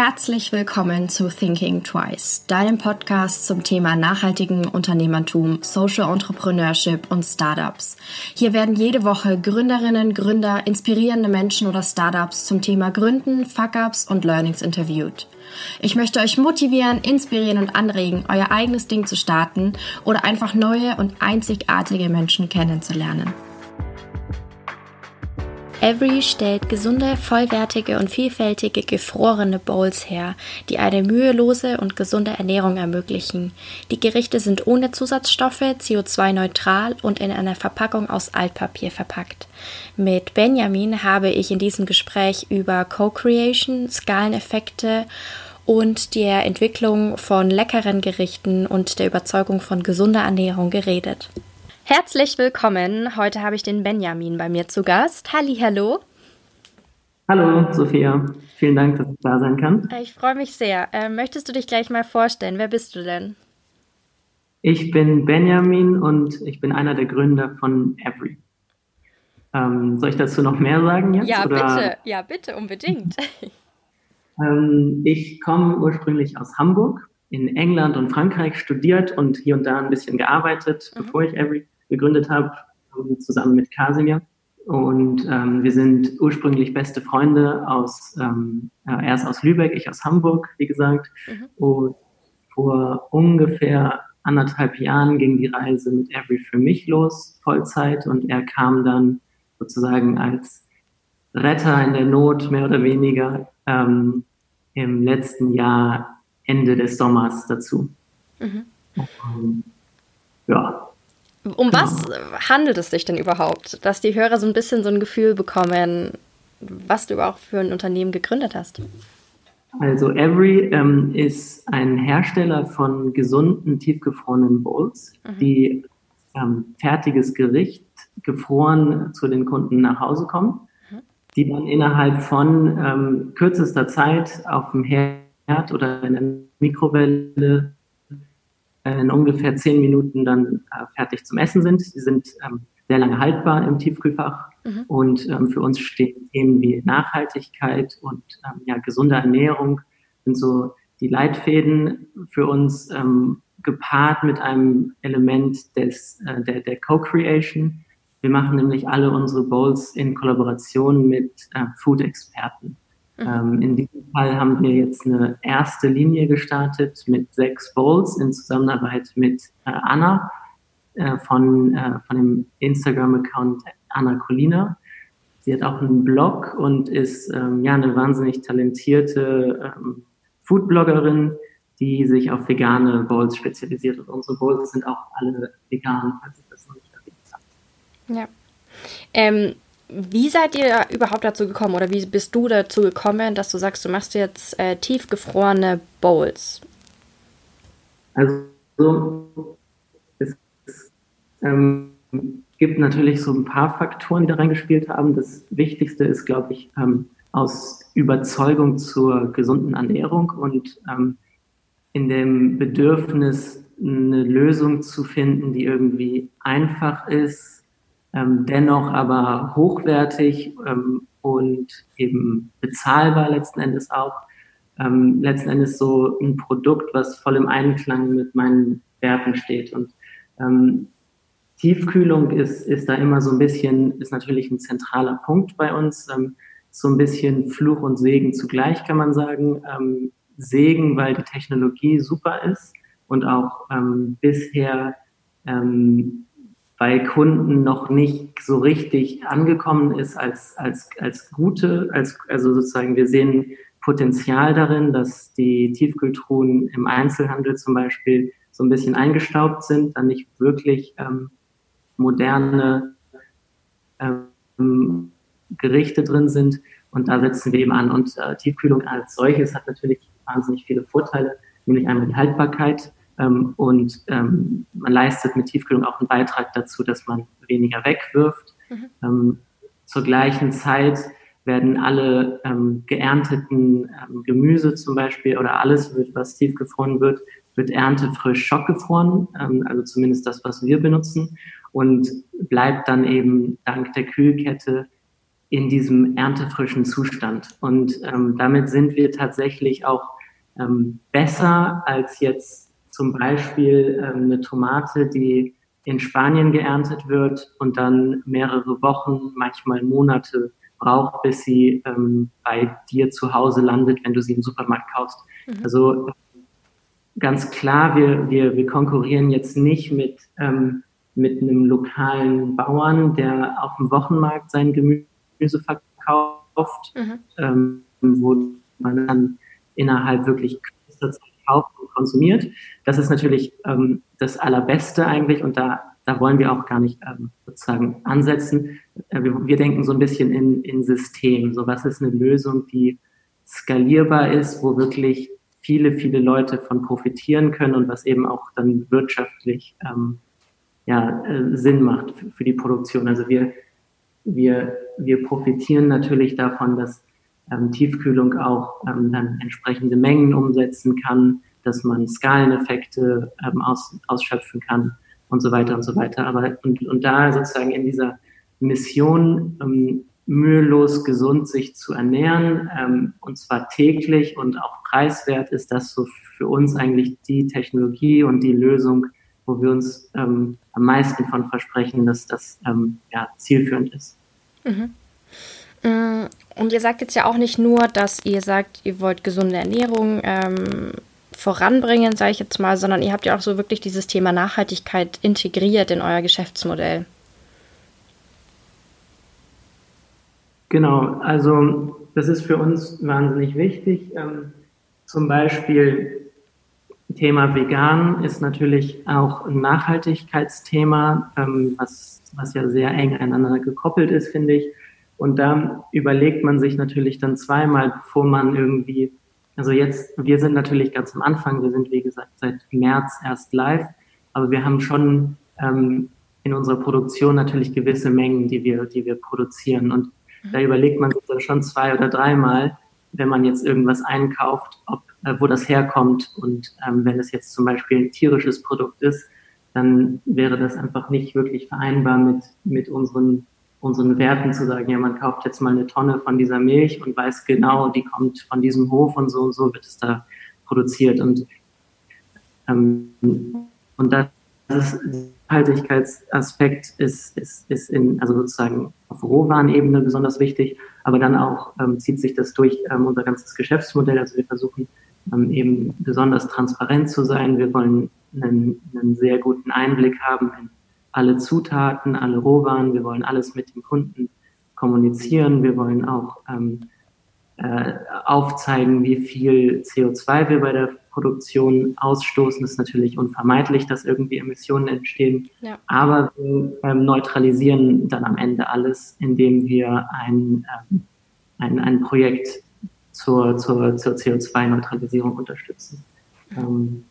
Herzlich willkommen zu Thinking Twice, deinem Podcast zum Thema nachhaltigen Unternehmertum, Social Entrepreneurship und Startups. Hier werden jede Woche Gründerinnen, Gründer, inspirierende Menschen oder Startups zum Thema Gründen, Fuck-ups und Learnings interviewt. Ich möchte euch motivieren, inspirieren und anregen, euer eigenes Ding zu starten oder einfach neue und einzigartige Menschen kennenzulernen. Every stellt gesunde, vollwertige und vielfältige gefrorene Bowls her, die eine mühelose und gesunde Ernährung ermöglichen. Die Gerichte sind ohne Zusatzstoffe, CO2-neutral und in einer Verpackung aus Altpapier verpackt. Mit Benjamin habe ich in diesem Gespräch über Co-Creation, Skaleneffekte und der Entwicklung von leckeren Gerichten und der Überzeugung von gesunder Ernährung geredet. Herzlich willkommen. Heute habe ich den Benjamin bei mir zu Gast. Halli, hallo. Hallo, Sophia. Vielen Dank, dass ich da sein kann. Ich freue mich sehr. Äh, möchtest du dich gleich mal vorstellen? Wer bist du denn? Ich bin Benjamin und ich bin einer der Gründer von Every. Ähm, soll ich dazu noch mehr sagen jetzt? Ja, oder? bitte. Ja, bitte, unbedingt. ähm, ich komme ursprünglich aus Hamburg, in England und Frankreich studiert und hier und da ein bisschen gearbeitet, mhm. bevor ich Every gegründet habe, zusammen mit Kasimir. Und ähm, wir sind ursprünglich beste Freunde aus, ähm, er ist aus Lübeck, ich aus Hamburg, wie gesagt. Mhm. Und vor ungefähr anderthalb Jahren ging die Reise mit Every für mich los, Vollzeit. Und er kam dann sozusagen als Retter in der Not, mehr oder weniger, ähm, im letzten Jahr, Ende des Sommers dazu. Mhm. Und, ja, um was handelt es sich denn überhaupt, dass die Hörer so ein bisschen so ein Gefühl bekommen, was du überhaupt für ein Unternehmen gegründet hast? Also Every ähm, ist ein Hersteller von gesunden, tiefgefrorenen Bowls, mhm. die ähm, fertiges Gericht gefroren zu den Kunden nach Hause kommen, mhm. die dann innerhalb von ähm, kürzester Zeit auf dem Herd oder in der Mikrowelle in ungefähr zehn Minuten dann äh, fertig zum Essen sind. Sie sind ähm, sehr lange haltbar im Tiefkühlfach. Mhm. Und ähm, für uns stehen Themen wie Nachhaltigkeit und ähm, ja, gesunde Ernährung sind so die Leitfäden für uns gepaart mit einem Element des, äh, der, der Co-Creation. Wir machen nämlich alle unsere Bowls in Kollaboration mit äh, Food-Experten. Mhm. Ähm, in diesem Fall haben wir jetzt eine erste Linie gestartet mit sechs Bowls in Zusammenarbeit mit äh, Anna äh, von, äh, von dem Instagram-Account Anna Colina. Sie hat auch einen Blog und ist ähm, ja eine wahnsinnig talentierte ähm, Foodbloggerin, die sich auf vegane Bowls spezialisiert. Und unsere Bowls sind auch alle vegan, falls ich das noch nicht erwähnt habe. Ja. Ähm, wie seid ihr überhaupt dazu gekommen oder wie bist du dazu gekommen, dass du sagst, du machst jetzt äh, tiefgefrorene Bowls? Also es ähm, gibt natürlich so ein paar Faktoren, die da reingespielt haben. Das Wichtigste ist, glaube ich, ähm, aus Überzeugung zur gesunden Ernährung und ähm, in dem Bedürfnis, eine Lösung zu finden, die irgendwie einfach ist, ähm, dennoch aber hochwertig ähm, und eben bezahlbar letzten Endes auch. Ähm, letzten Endes so ein Produkt, was voll im Einklang mit meinen Werten steht. Und ähm, Tiefkühlung ist, ist da immer so ein bisschen, ist natürlich ein zentraler Punkt bei uns. Ähm, so ein bisschen Fluch und Segen zugleich, kann man sagen. Ähm, Segen, weil die Technologie super ist und auch bisher ähm, bei Kunden noch nicht so richtig angekommen ist als, als, als gute, als, also sozusagen wir sehen Potenzial darin, dass die Tiefkühltruhen im Einzelhandel zum Beispiel so ein bisschen eingestaubt sind, dann nicht wirklich ähm, moderne ähm, Gerichte drin sind. Und da setzen wir eben an. Und äh, Tiefkühlung als solches hat natürlich wahnsinnig viele Vorteile, nämlich einmal die Haltbarkeit. Ähm, und ähm, man leistet mit Tiefkühlung auch einen Beitrag dazu, dass man weniger wegwirft. Mhm. Ähm, zur gleichen Zeit werden alle ähm, geernteten ähm, Gemüse zum Beispiel oder alles, was tiefgefroren wird, wird erntefrisch schockgefroren, ähm, also zumindest das, was wir benutzen, und bleibt dann eben dank der Kühlkette in diesem erntefrischen Zustand. Und damit sind wir tatsächlich auch besser als jetzt zum Beispiel ähm, eine Tomate, die in Spanien geerntet wird und dann mehrere Wochen, manchmal Monate braucht, bis sie ähm, bei dir zu Hause landet, wenn du sie im Supermarkt kaufst. Mhm. Also ganz klar, wir, wir, wir konkurrieren jetzt nicht mit, ähm, mit einem lokalen Bauern, der auf dem Wochenmarkt sein Gemüse verkauft, mhm. ähm, wo man dann innerhalb wirklich kürzester Zeit kauft und konsumiert. Das ist natürlich ähm, das Allerbeste eigentlich und da, da wollen wir auch gar nicht ähm, sozusagen ansetzen. Äh, wir, wir denken so ein bisschen in, in System. So was ist eine Lösung, die skalierbar ist, wo wirklich viele, viele Leute von profitieren können und was eben auch dann wirtschaftlich ähm, ja, äh, Sinn macht für, für, die Produktion. Also wir, wir, wir profitieren natürlich davon, dass ähm, Tiefkühlung auch ähm, dann entsprechende Mengen umsetzen kann, dass man Skaleneffekte ähm, aus, ausschöpfen kann und so weiter und so weiter. Aber und, und da sozusagen in dieser Mission ähm, mühelos gesund sich zu ernähren ähm, und zwar täglich und auch preiswert ist das so für uns eigentlich die Technologie und die Lösung, wo wir uns ähm, am meisten von versprechen, dass das ähm, ja, zielführend ist. Mhm. Mm, und ihr sagt jetzt ja auch nicht nur, dass ihr sagt, ihr wollt gesunde Ernährung ähm, voranbringen, sage ich jetzt mal, sondern ihr habt ja auch so wirklich dieses Thema Nachhaltigkeit integriert in euer Geschäftsmodell. Genau, also das ist für uns wahnsinnig wichtig. Ähm, zum Beispiel Thema Vegan ist natürlich auch ein Nachhaltigkeitsthema, ähm, was, was ja sehr eng aneinander gekoppelt ist, finde ich. Und da überlegt man sich natürlich dann zweimal, bevor man irgendwie, also jetzt, wir sind natürlich ganz am Anfang, wir sind wie gesagt seit März erst live, aber wir haben schon ähm, in unserer Produktion natürlich gewisse Mengen, die wir, die wir produzieren. Und da überlegt man sich dann schon zwei oder dreimal, wenn man jetzt irgendwas einkauft, ob, äh, wo das herkommt. Und ähm, wenn es jetzt zum Beispiel ein tierisches Produkt ist, dann wäre das einfach nicht wirklich vereinbar mit, mit unseren, unseren Werten zu sagen, ja, man kauft jetzt mal eine Tonne von dieser Milch und weiß genau, die kommt von diesem Hof und so und so wird es da produziert. Und, ähm, und das ist Nachhaltigkeitsaspekt ist, ist, ist in, also sozusagen auf Rohwarenebene besonders wichtig, aber dann auch ähm, zieht sich das durch ähm, unser ganzes Geschäftsmodell. Also wir versuchen ähm, eben besonders transparent zu sein. Wir wollen einen, einen sehr guten Einblick haben in alle Zutaten, alle Rohwaren. Wir wollen alles mit dem Kunden kommunizieren. Wir wollen auch ähm, äh, aufzeigen, wie viel CO2 wir bei der Produktion ausstoßen. Das ist natürlich unvermeidlich, dass irgendwie Emissionen entstehen. Ja. Aber wir ähm, neutralisieren dann am Ende alles, indem wir ein, ähm, ein, ein Projekt zur, zur, zur CO2-Neutralisierung unterstützen. Ähm,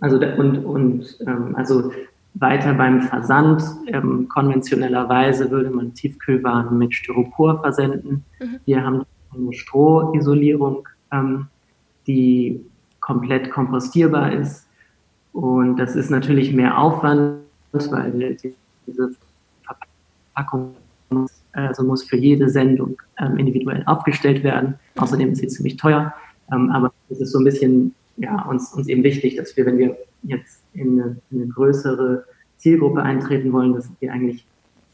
also und, und ähm, also weiter beim Versand. Ähm, konventionellerweise würde man Tiefkühlwaren mit Styropor versenden. Mhm. Wir haben eine Strohisolierung, ähm, die komplett kompostierbar ist. Und das ist natürlich mehr Aufwand, weil diese Verpackung muss, also muss für jede Sendung ähm, individuell aufgestellt werden. Außerdem ist sie ziemlich teuer. Ähm, aber es ist so ein bisschen ja, uns, uns eben wichtig, dass wir, wenn wir jetzt in eine, in eine größere Zielgruppe eintreten wollen, dass wir eigentlich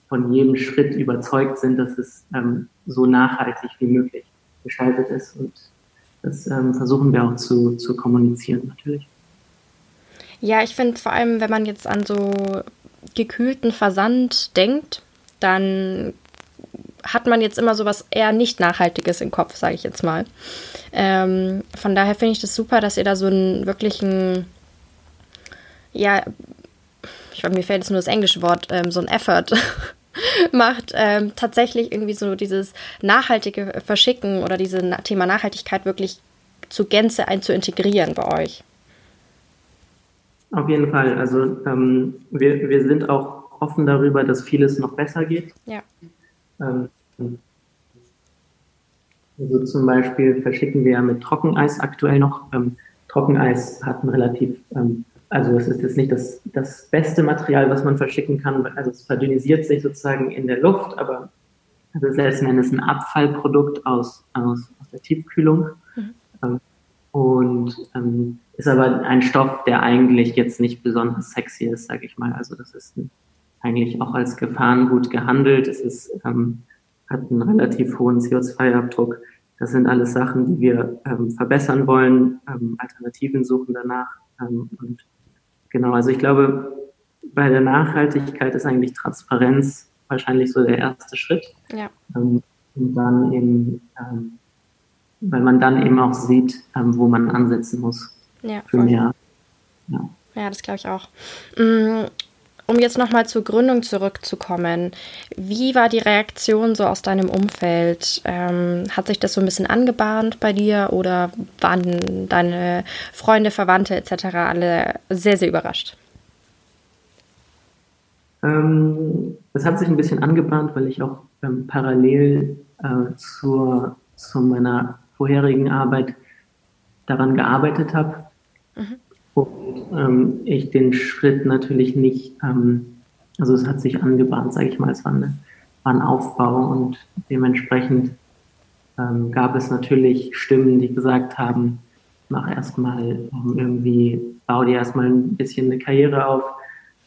von jedem Schritt überzeugt sind, dass es ähm, so nachhaltig wie möglich gestaltet ist. Und das ähm, versuchen wir auch zu, zu kommunizieren natürlich. Ja, ich finde vor allem, wenn man jetzt an so gekühlten Versand denkt, dann hat man jetzt immer so was eher nicht Nachhaltiges im Kopf, sage ich jetzt mal. Ähm, von daher finde ich das super, dass ihr da so einen wirklichen, ja, ich mir fällt jetzt nur das englische Wort, ähm, so ein Effort macht, ähm, tatsächlich irgendwie so dieses nachhaltige Verschicken oder dieses Thema Nachhaltigkeit wirklich zu Gänze ein zu integrieren bei euch? Auf jeden Fall. Also ähm, wir, wir sind auch offen darüber, dass vieles noch besser geht. Ja. Ähm, also zum Beispiel verschicken wir ja mit Trockeneis aktuell noch. Ähm, Trockeneis hat einen relativ ähm, also es ist jetzt nicht das, das beste Material, was man verschicken kann. Also es verdünnisiert sich sozusagen in der Luft, aber Also es ist letzten Endes ein Abfallprodukt aus, aus, aus der Tiefkühlung. Mhm. Ähm, und ähm, ist aber ein Stoff, der eigentlich jetzt nicht besonders sexy ist, sage ich mal. Also das ist ein, eigentlich auch als Gefahrengut gehandelt. Es ist, ähm, hat einen relativ hohen CO2-Abdruck. Das sind alles Sachen, die wir ähm, verbessern wollen, ähm, Alternativen suchen danach. Ähm, und genau, also ich glaube, bei der Nachhaltigkeit ist eigentlich Transparenz wahrscheinlich so der erste Schritt. Ja. Ähm, und dann eben, ähm, weil man dann eben auch sieht, ähm, wo man ansetzen muss. Ja, für mehr. Ja. ja, das glaube ich auch. Um jetzt nochmal zur Gründung zurückzukommen, wie war die Reaktion so aus deinem Umfeld? Ähm, hat sich das so ein bisschen angebahnt bei dir oder waren deine Freunde, Verwandte etc. alle sehr, sehr überrascht? Ähm, das hat sich ein bisschen angebahnt, weil ich auch ähm, parallel äh, zur, zu meiner vorherigen Arbeit daran gearbeitet habe. Mhm. Und ähm, ich den Schritt natürlich nicht, ähm, also es hat sich angebahnt, sage ich mal, es war, eine, war, ein Aufbau und dementsprechend ähm, gab es natürlich Stimmen, die gesagt haben, mach erstmal irgendwie, bau dir erstmal ein bisschen eine Karriere auf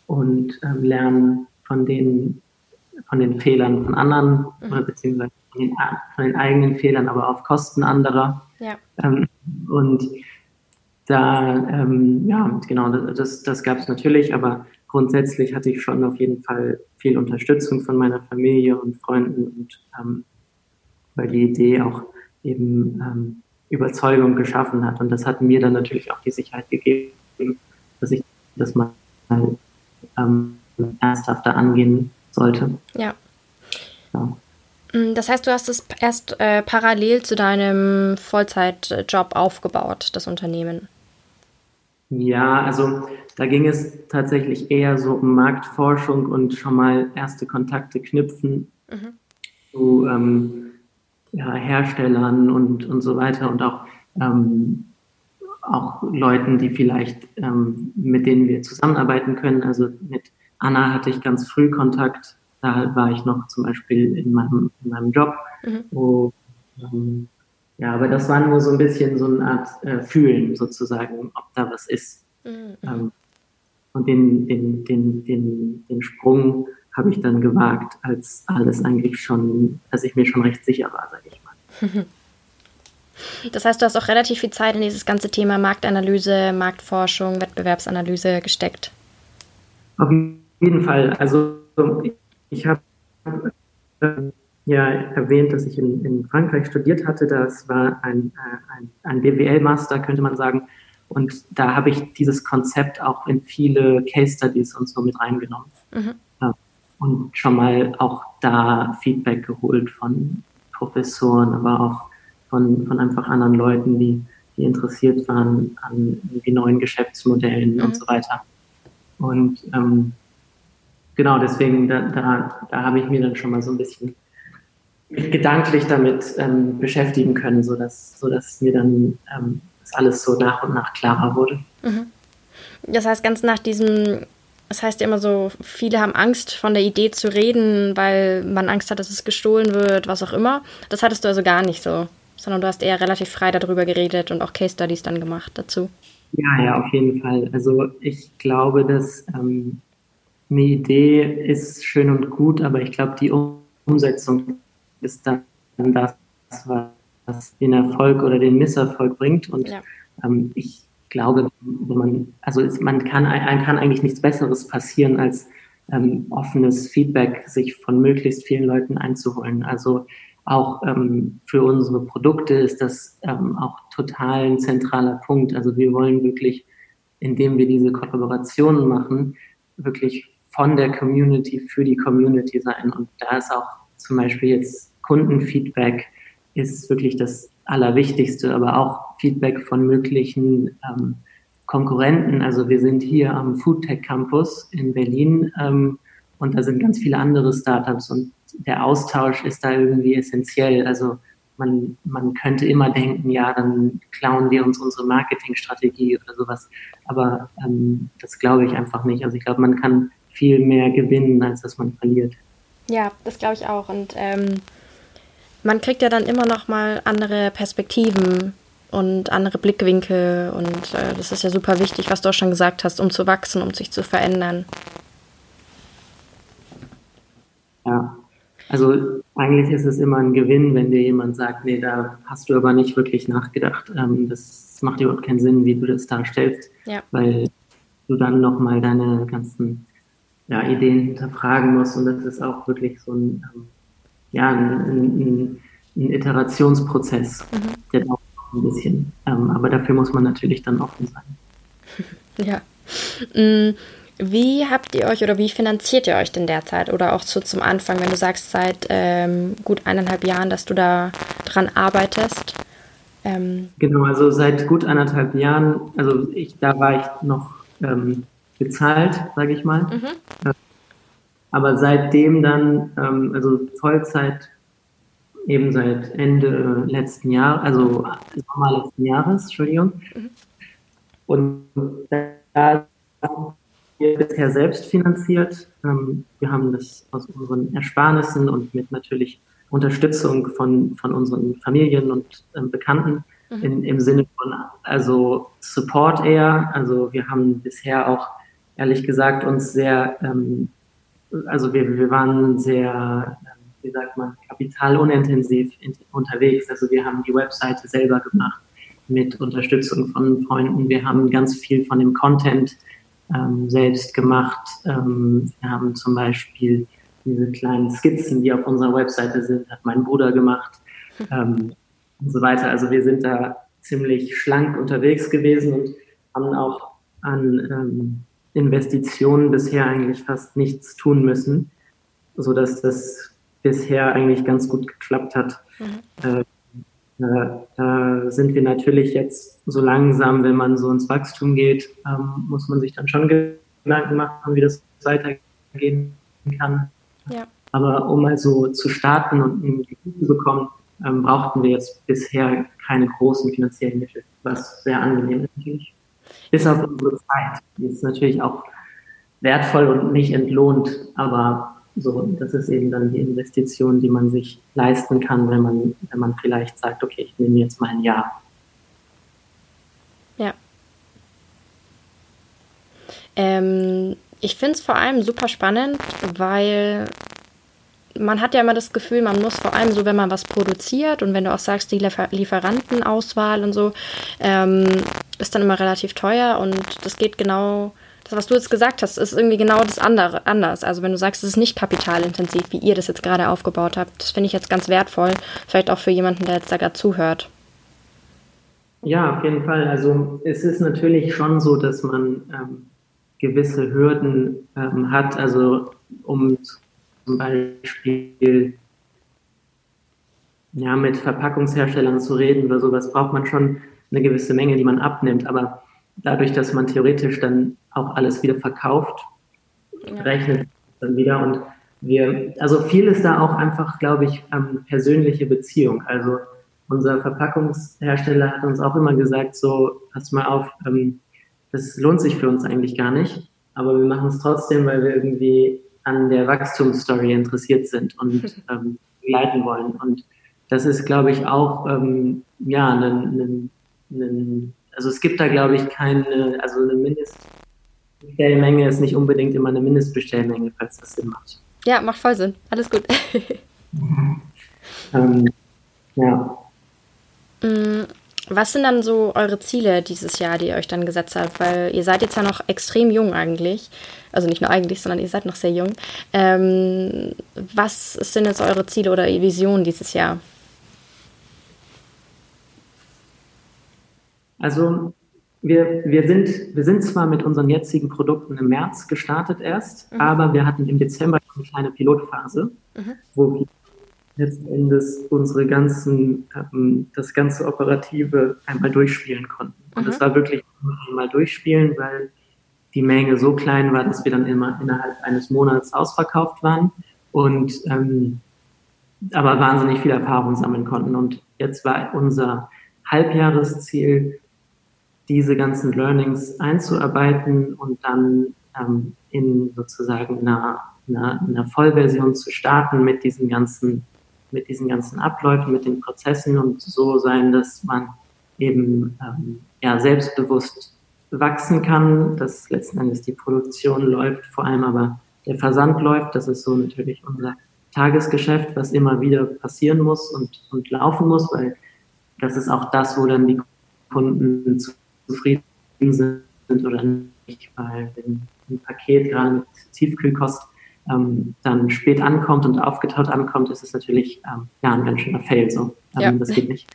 und ähm, lernen von den, von den Fehlern von anderen mhm. oder beziehungsweise von den, von den, eigenen Fehlern, aber auf Kosten anderer. Ja. Ähm, und da, ähm, ja, genau, das, das gab es natürlich, aber grundsätzlich hatte ich schon auf jeden Fall viel Unterstützung von meiner Familie und Freunden und ähm, weil die Idee auch eben ähm, Überzeugung geschaffen hat. Und das hat mir dann natürlich auch die Sicherheit gegeben, dass ich das mal ähm, ernsthafter angehen sollte. Ja. ja. Mm, das heißt, du hast es erst äh, parallel zu deinem Vollzeitjob aufgebaut, das Unternehmen. Ja, also da ging es tatsächlich eher so um Marktforschung und schon mal erste Kontakte knüpfen mhm. zu ähm, ja, Herstellern und, und so weiter und auch ähm, auch Leuten, die vielleicht, ähm, mit denen wir zusammenarbeiten können. Also mit Anna hatte ich ganz früh Kontakt. Da war ich noch zum Beispiel in meinem, in meinem Job. Mhm. Wo, ähm, ja, aber das war nur so ein bisschen so eine Art äh, Fühlen sozusagen, ob da was ist. Mhm. Ähm, und den, den, den, den, den Sprung habe ich dann gewagt, als alles eigentlich schon, als ich mir schon recht sicher war, sage ich mal. Das heißt, du hast auch relativ viel Zeit in dieses ganze Thema Marktanalyse, Marktforschung, Wettbewerbsanalyse gesteckt. Auf jeden Fall. Also ich habe äh, ja erwähnt, dass ich in, in, Frankreich studiert hatte. Das war ein, äh, ein, ein BWL-Master, könnte man sagen. Und da habe ich dieses Konzept auch in viele Case Studies und so mit reingenommen. Mhm. Ja, und schon mal auch da Feedback geholt von Professoren, aber auch von, von einfach anderen Leuten, die, die interessiert waren an irgendwie neuen Geschäftsmodellen mhm. und so weiter. Und ähm, genau deswegen, da, da, da habe ich mir dann schon mal so ein bisschen gedanklich damit ähm, beschäftigen können, sodass, sodass mir dann ähm, das alles so nach und nach klarer wurde. Mhm. Das heißt, ganz nach diesem, das heißt ja immer so, viele haben Angst von der Idee zu reden, weil man Angst hat, dass es gestohlen wird, was auch immer. Das hattest du also gar nicht so sondern du hast eher relativ frei darüber geredet und auch Case Studies dann gemacht dazu. Ja, ja, auf jeden Fall. Also ich glaube, dass ähm, eine Idee ist schön und gut, aber ich glaube, die Umsetzung ist dann das, was den Erfolg oder den Misserfolg bringt. Und ja. ähm, ich glaube, wenn man, also es, man kann, einem kann eigentlich nichts Besseres passieren, als ähm, offenes Feedback sich von möglichst vielen Leuten einzuholen. Also auch ähm, für unsere Produkte ist das ähm, auch total ein zentraler Punkt. Also wir wollen wirklich, indem wir diese Kollaborationen machen, wirklich von der Community für die Community sein. Und da ist auch zum Beispiel jetzt Kundenfeedback ist wirklich das Allerwichtigste, aber auch Feedback von möglichen ähm, Konkurrenten. Also wir sind hier am Foodtech Campus in Berlin ähm, und da sind ganz viele andere Startups und der Austausch ist da irgendwie essentiell. Also man, man könnte immer denken, ja, dann klauen wir uns unsere Marketingstrategie oder sowas. Aber ähm, das glaube ich einfach nicht. Also ich glaube, man kann viel mehr gewinnen, als dass man verliert. Ja, das glaube ich auch. Und ähm, man kriegt ja dann immer noch mal andere Perspektiven und andere Blickwinkel und äh, das ist ja super wichtig, was du auch schon gesagt hast, um zu wachsen, um sich zu verändern. Ja, also eigentlich ist es immer ein Gewinn, wenn dir jemand sagt, nee, da hast du aber nicht wirklich nachgedacht. Ähm, das macht überhaupt keinen Sinn, wie du das darstellst, ja. weil du dann nochmal deine ganzen ja, Ideen hinterfragen musst und das ist auch wirklich so ein, ähm, ja, ein, ein, ein Iterationsprozess, mhm. der dauert ein bisschen. Ähm, aber dafür muss man natürlich dann offen sein. Ja. Mm, wie habt ihr euch oder wie finanziert ihr euch denn derzeit? Oder auch so zum Anfang, wenn du sagst, seit ähm, gut eineinhalb Jahren, dass du da dran arbeitest? Ähm genau, also seit gut eineinhalb Jahren, also ich, da war ich noch ähm, bezahlt, sage ich mal. Mhm. Aber seitdem dann, ähm, also Vollzeit eben seit Ende letzten Jahres, also Sommer letzten Jahres, Entschuldigung. Mhm. Und da haben wir bisher selbst finanziert. Ähm, wir haben das aus unseren Ersparnissen und mit natürlich Unterstützung von, von unseren Familien und ähm, Bekannten mhm. in, im Sinne von also Support eher. Also wir haben bisher auch ehrlich gesagt uns sehr, ähm, also wir, wir waren sehr wie sagt man, kapitalunintensiv unterwegs. Also wir haben die Webseite selber gemacht mit Unterstützung von Freunden. Wir haben ganz viel von dem Content ähm, selbst gemacht. Ähm, wir haben zum Beispiel diese kleinen Skizzen, die auf unserer Webseite sind, hat mein Bruder gemacht ähm, und so weiter. Also wir sind da ziemlich schlank unterwegs gewesen und haben auch an ähm, Investitionen bisher eigentlich fast nichts tun müssen, so dass das bisher eigentlich ganz gut geklappt hat. Mhm. Äh, da sind wir natürlich jetzt so langsam, wenn man so ins Wachstum geht, ähm, muss man sich dann schon Gedanken machen, wie das weitergehen kann. Ja. Aber um mal so zu starten und ein Gefühl zu bekommen, ähm, brauchten wir jetzt bisher keine großen finanziellen Mittel, was sehr angenehm ist natürlich. Bis auf unsere Zeit. Die ist natürlich auch wertvoll und nicht entlohnt, aber so, das ist eben dann die Investition, die man sich leisten kann, wenn man, wenn man vielleicht sagt, okay, ich nehme jetzt mal ein Jahr. Ja. Ähm, ich finde es vor allem super spannend, weil man hat ja immer das Gefühl, man muss vor allem so, wenn man was produziert und wenn du auch sagst, die Liefer Lieferantenauswahl und so, ähm, ist dann immer relativ teuer und das geht genau das, was du jetzt gesagt hast, ist irgendwie genau das andere, anders. Also wenn du sagst, es ist nicht kapitalintensiv, wie ihr das jetzt gerade aufgebaut habt, das finde ich jetzt ganz wertvoll, vielleicht auch für jemanden, der jetzt da gerade zuhört. Ja, auf jeden Fall. Also es ist natürlich schon so, dass man ähm, gewisse Hürden ähm, hat. Also um zum Beispiel ja, mit Verpackungsherstellern zu reden oder sowas, braucht man schon eine gewisse Menge, die man abnimmt. Aber dadurch, dass man theoretisch dann auch alles wieder verkauft, ja. rechnet dann wieder und wir, also viel ist da auch einfach, glaube ich, ähm, persönliche Beziehung. Also unser Verpackungshersteller hat uns auch immer gesagt, so, pass mal auf, ähm, das lohnt sich für uns eigentlich gar nicht, aber wir machen es trotzdem, weil wir irgendwie an der Wachstumsstory interessiert sind und ähm, begleiten wollen. Und das ist, glaube ich, auch ähm, ja, ein, ein, ein also es gibt da, glaube ich, keine, also eine Mindestbestellmenge ist nicht unbedingt immer eine Mindestbestellmenge, falls das Sinn macht. Ja, macht voll Sinn. Alles gut. ähm, ja. Mm, was sind dann so eure Ziele dieses Jahr, die ihr euch dann gesetzt habt? Weil ihr seid jetzt ja noch extrem jung eigentlich. Also nicht nur eigentlich, sondern ihr seid noch sehr jung. Ähm, was sind jetzt eure Ziele oder Visionen dieses Jahr? Also wir, wir, sind, wir sind zwar mit unseren jetzigen Produkten im März gestartet erst, mhm. aber wir hatten im Dezember eine kleine Pilotphase, mhm. wo wir letzten Endes unsere ganzen, ähm, das ganze Operative einmal durchspielen konnten. Und mhm. das war wirklich einmal durchspielen, weil die Menge so klein war, dass wir dann immer innerhalb eines Monats ausverkauft waren und ähm, aber wahnsinnig viel Erfahrung sammeln konnten. Und jetzt war unser Halbjahresziel, diese ganzen Learnings einzuarbeiten und dann ähm, in sozusagen einer, einer, einer Vollversion zu starten mit diesen ganzen mit diesen ganzen Abläufen, mit den Prozessen und so sein, dass man eben ähm, ja, selbstbewusst wachsen kann, dass letzten Endes die Produktion läuft, vor allem aber der Versand läuft. Das ist so natürlich unser Tagesgeschäft, was immer wieder passieren muss und, und laufen muss, weil das ist auch das, wo dann die Kunden zufrieden sind oder nicht, weil wenn ein Paket gerade mit Tiefkühlkost ähm, dann spät ankommt und aufgetaut ankommt, ist es natürlich ähm, ja, ein ganz schöner Fail. So. Ähm, ja. Das geht nicht.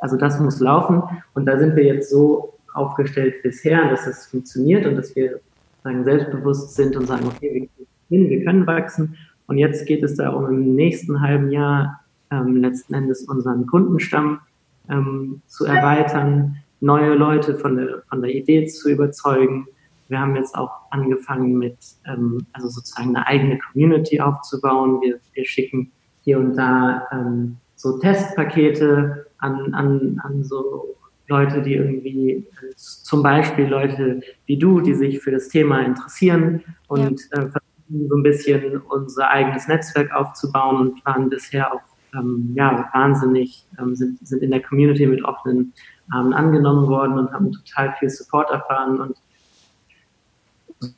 Also das muss laufen und da sind wir jetzt so aufgestellt bisher, dass es funktioniert und dass wir sagen, selbstbewusst sind und sagen, okay, wir, wir können wachsen. Und jetzt geht es darum, im nächsten halben Jahr ähm, letzten Endes unseren Kundenstamm ähm, zu erweitern, neue Leute von der, von der Idee zu überzeugen. Wir haben jetzt auch angefangen mit, ähm, also sozusagen eine eigene Community aufzubauen. Wir, wir schicken hier und da ähm, so Testpakete an, an, an so Leute, die irgendwie, zum Beispiel Leute wie du, die sich für das Thema interessieren und ja. äh, versuchen so ein bisschen unser eigenes Netzwerk aufzubauen und waren bisher auch ähm, ja, wahnsinnig, ähm, sind, sind in der Community mit offenen Armen angenommen worden und haben total viel Support erfahren und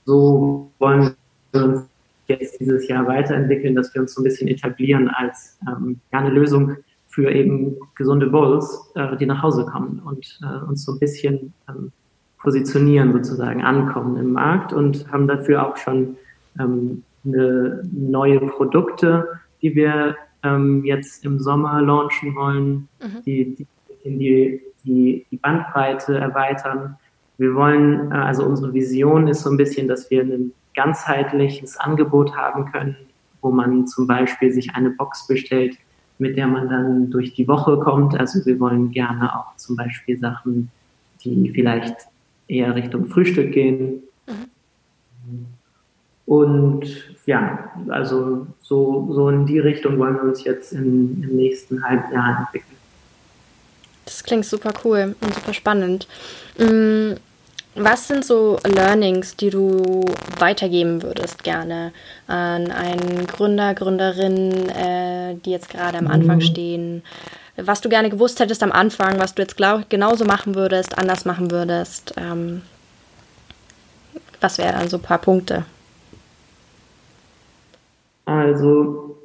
so wollen wir uns jetzt dieses Jahr weiterentwickeln, dass wir uns so ein bisschen etablieren als ähm, ja, eine Lösung für eben gesunde Bowls, äh, die nach Hause kommen und äh, uns so ein bisschen ähm, positionieren, sozusagen ankommen im Markt und haben dafür auch schon ähm, eine, neue Produkte, die wir ähm, jetzt im Sommer launchen wollen, mhm. die, die, die, die, die Bandbreite erweitern. Wir wollen, äh, also unsere Vision ist so ein bisschen, dass wir ein ganzheitliches Angebot haben können, wo man zum Beispiel sich eine Box bestellt, mit der man dann durch die Woche kommt. Also wir wollen gerne auch zum Beispiel Sachen, die vielleicht eher Richtung Frühstück gehen. Mhm. Und ja, also so, so in die Richtung wollen wir uns jetzt in, im nächsten halben Jahr entwickeln. Das klingt super cool und super spannend. Mm, was sind so Learnings, die du weitergeben würdest gerne an einen Gründer, Gründerin, äh, die jetzt gerade am Anfang mhm. stehen? Was du gerne gewusst hättest am Anfang, was du jetzt genauso machen würdest, anders machen würdest? Ähm, was wären dann so ein paar Punkte? Also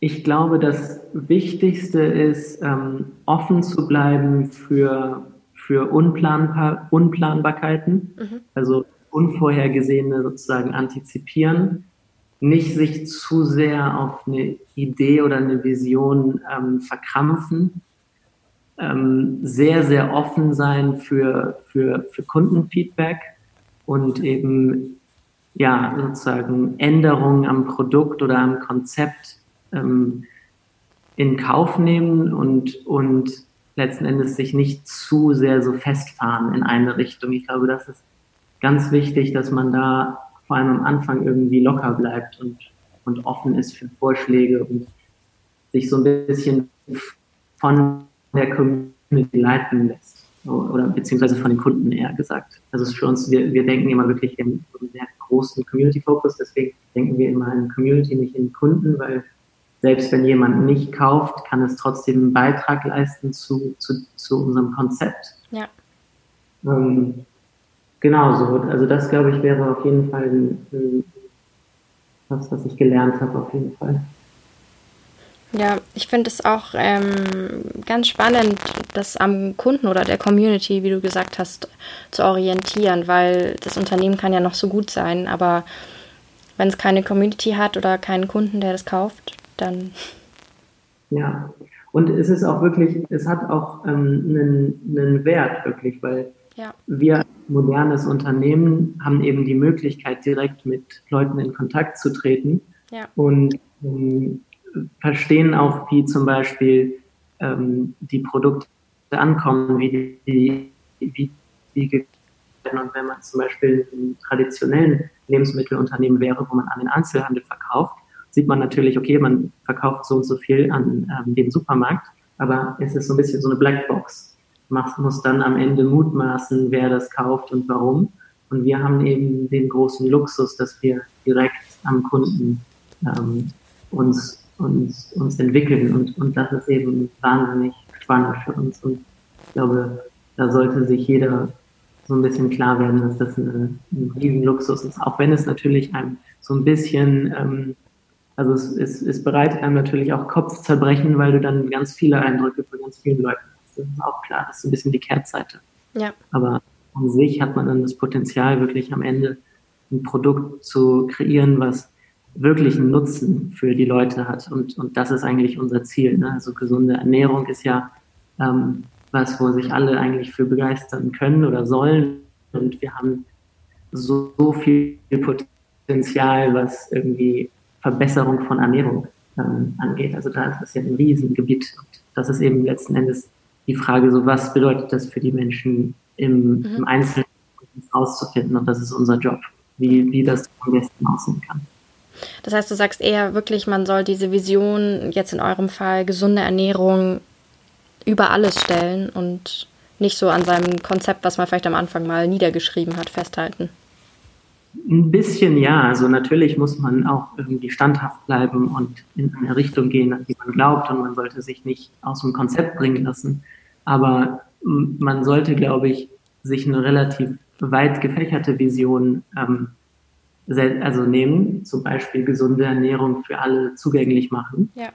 ich glaube, das Wichtigste ist, ähm, offen zu bleiben für für Unplanbar Unplanbarkeiten, mhm. also Unvorhergesehene sozusagen antizipieren, nicht sich zu sehr auf eine Idee oder eine Vision ähm, verkrampfen, ähm, sehr, sehr offen sein für, für, für Kundenfeedback und eben ja sozusagen Änderungen am Produkt oder am Konzept ähm, in Kauf nehmen und, und letzten Endes sich nicht zu sehr so festfahren in eine Richtung. Ich glaube, das ist ganz wichtig, dass man da vor allem am Anfang irgendwie locker bleibt und, und offen ist für Vorschläge und sich so ein bisschen von der Community leiten lässt. Oder beziehungsweise von den Kunden eher gesagt. Also für uns, wir, wir denken immer wirklich in einem sehr großen Community-Focus, deswegen denken wir immer in Community, nicht in Kunden, weil selbst wenn jemand nicht kauft, kann es trotzdem einen Beitrag leisten zu, zu, zu unserem Konzept. Ja. Ähm, genau so. Also das, glaube ich, wäre auf jeden Fall ein, ein, was, was ich gelernt habe, auf jeden Fall. Ja, ich finde es auch ähm, ganz spannend, das am Kunden oder der Community, wie du gesagt hast, zu orientieren, weil das Unternehmen kann ja noch so gut sein, aber wenn es keine Community hat oder keinen Kunden, der das kauft, dann. Ja, und es ist auch wirklich, es hat auch ähm, einen, einen Wert wirklich, weil ja. wir modernes Unternehmen haben eben die Möglichkeit, direkt mit Leuten in Kontakt zu treten ja. und ähm, verstehen auch, wie zum Beispiel ähm, die Produkte ankommen, wie die, wie die und wenn man zum Beispiel in traditionellen Lebensmittelunternehmen wäre, wo man an den Einzelhandel verkauft, sieht man natürlich, okay, man verkauft so und so viel an ähm, den Supermarkt, aber es ist so ein bisschen so eine Blackbox. Man muss dann am Ende mutmaßen, wer das kauft und warum. Und wir haben eben den großen Luxus, dass wir direkt am Kunden ähm, uns uns, uns entwickeln. Und, und das ist eben wahnsinnig spannend für uns. Und ich glaube, da sollte sich jeder so ein bisschen klar werden, dass das eine, ein Riesenluxus ist. Auch wenn es natürlich einem so ein bisschen, ähm, also es, es, es bereitet einem natürlich auch Kopfzerbrechen, weil du dann ganz viele Eindrücke von ganz vielen Leuten hast. Das ist auch klar, das ist so ein bisschen die Kehrtseite. Ja. Aber an sich hat man dann das Potenzial, wirklich am Ende ein Produkt zu kreieren, was wirklich einen Nutzen für die Leute hat. Und, und das ist eigentlich unser Ziel. Ne? Also gesunde Ernährung ist ja ähm, was, wo sich alle eigentlich für begeistern können oder sollen. Und wir haben so, so viel Potenzial, was irgendwie Verbesserung von Ernährung ähm, angeht. Also da ist das ja ein Riesengebiet. Und das ist eben letzten Endes die Frage, so was bedeutet das für die Menschen im, mhm. im Einzelnen rauszufinden. Und das ist unser Job, wie, wie das am besten aussehen kann. Das heißt, du sagst eher wirklich, man soll diese Vision, jetzt in eurem Fall gesunde Ernährung, über alles stellen und nicht so an seinem Konzept, was man vielleicht am Anfang mal niedergeschrieben hat, festhalten. Ein bisschen ja. Also natürlich muss man auch irgendwie standhaft bleiben und in eine Richtung gehen, an die man glaubt und man sollte sich nicht aus dem Konzept bringen lassen. Aber man sollte, glaube ich, sich eine relativ weit gefächerte Vision ähm, also nehmen, zum Beispiel gesunde Ernährung für alle zugänglich machen. Ja.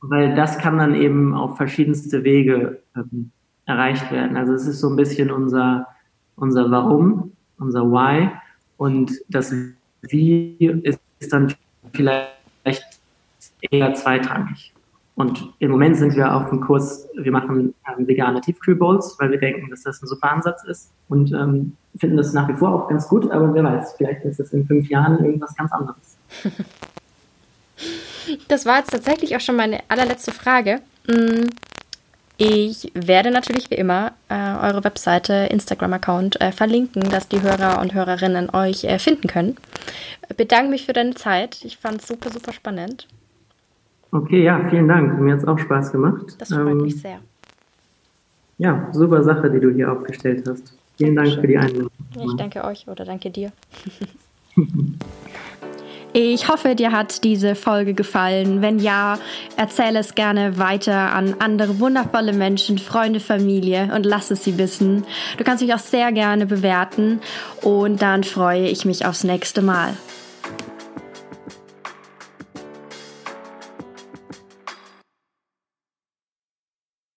Weil das kann dann eben auf verschiedenste Wege ähm, erreicht werden. Also es ist so ein bisschen unser, unser Warum, unser Why und das Wie ist, dann vielleicht eher zweitrangig. Und im Moment sind wir auf dem Kurs, wir machen ähm, vegane Tiefkühlbowls, weil wir denken, dass das ein super Ansatz ist und ähm, finden das nach wie vor auch ganz gut, aber wer weiß, vielleicht ist es in fünf Jahren irgendwas ganz anderes. Das war jetzt tatsächlich auch schon meine allerletzte Frage. Ich werde natürlich wie immer äh, eure Webseite, Instagram-Account äh, verlinken, dass die Hörer und Hörerinnen euch äh, finden können. Bedanke mich für deine Zeit. Ich fand es super, super spannend. Okay, ja, vielen Dank. Mir hat es auch Spaß gemacht. Das freut ähm, mich sehr. Ja, super Sache, die du hier aufgestellt hast. Vielen Dank für die Einladung. Ich danke euch oder danke dir. Ich hoffe, dir hat diese Folge gefallen. Wenn ja, erzähle es gerne weiter an andere wundervolle Menschen, Freunde, Familie und lass es sie wissen. Du kannst mich auch sehr gerne bewerten und dann freue ich mich aufs nächste Mal.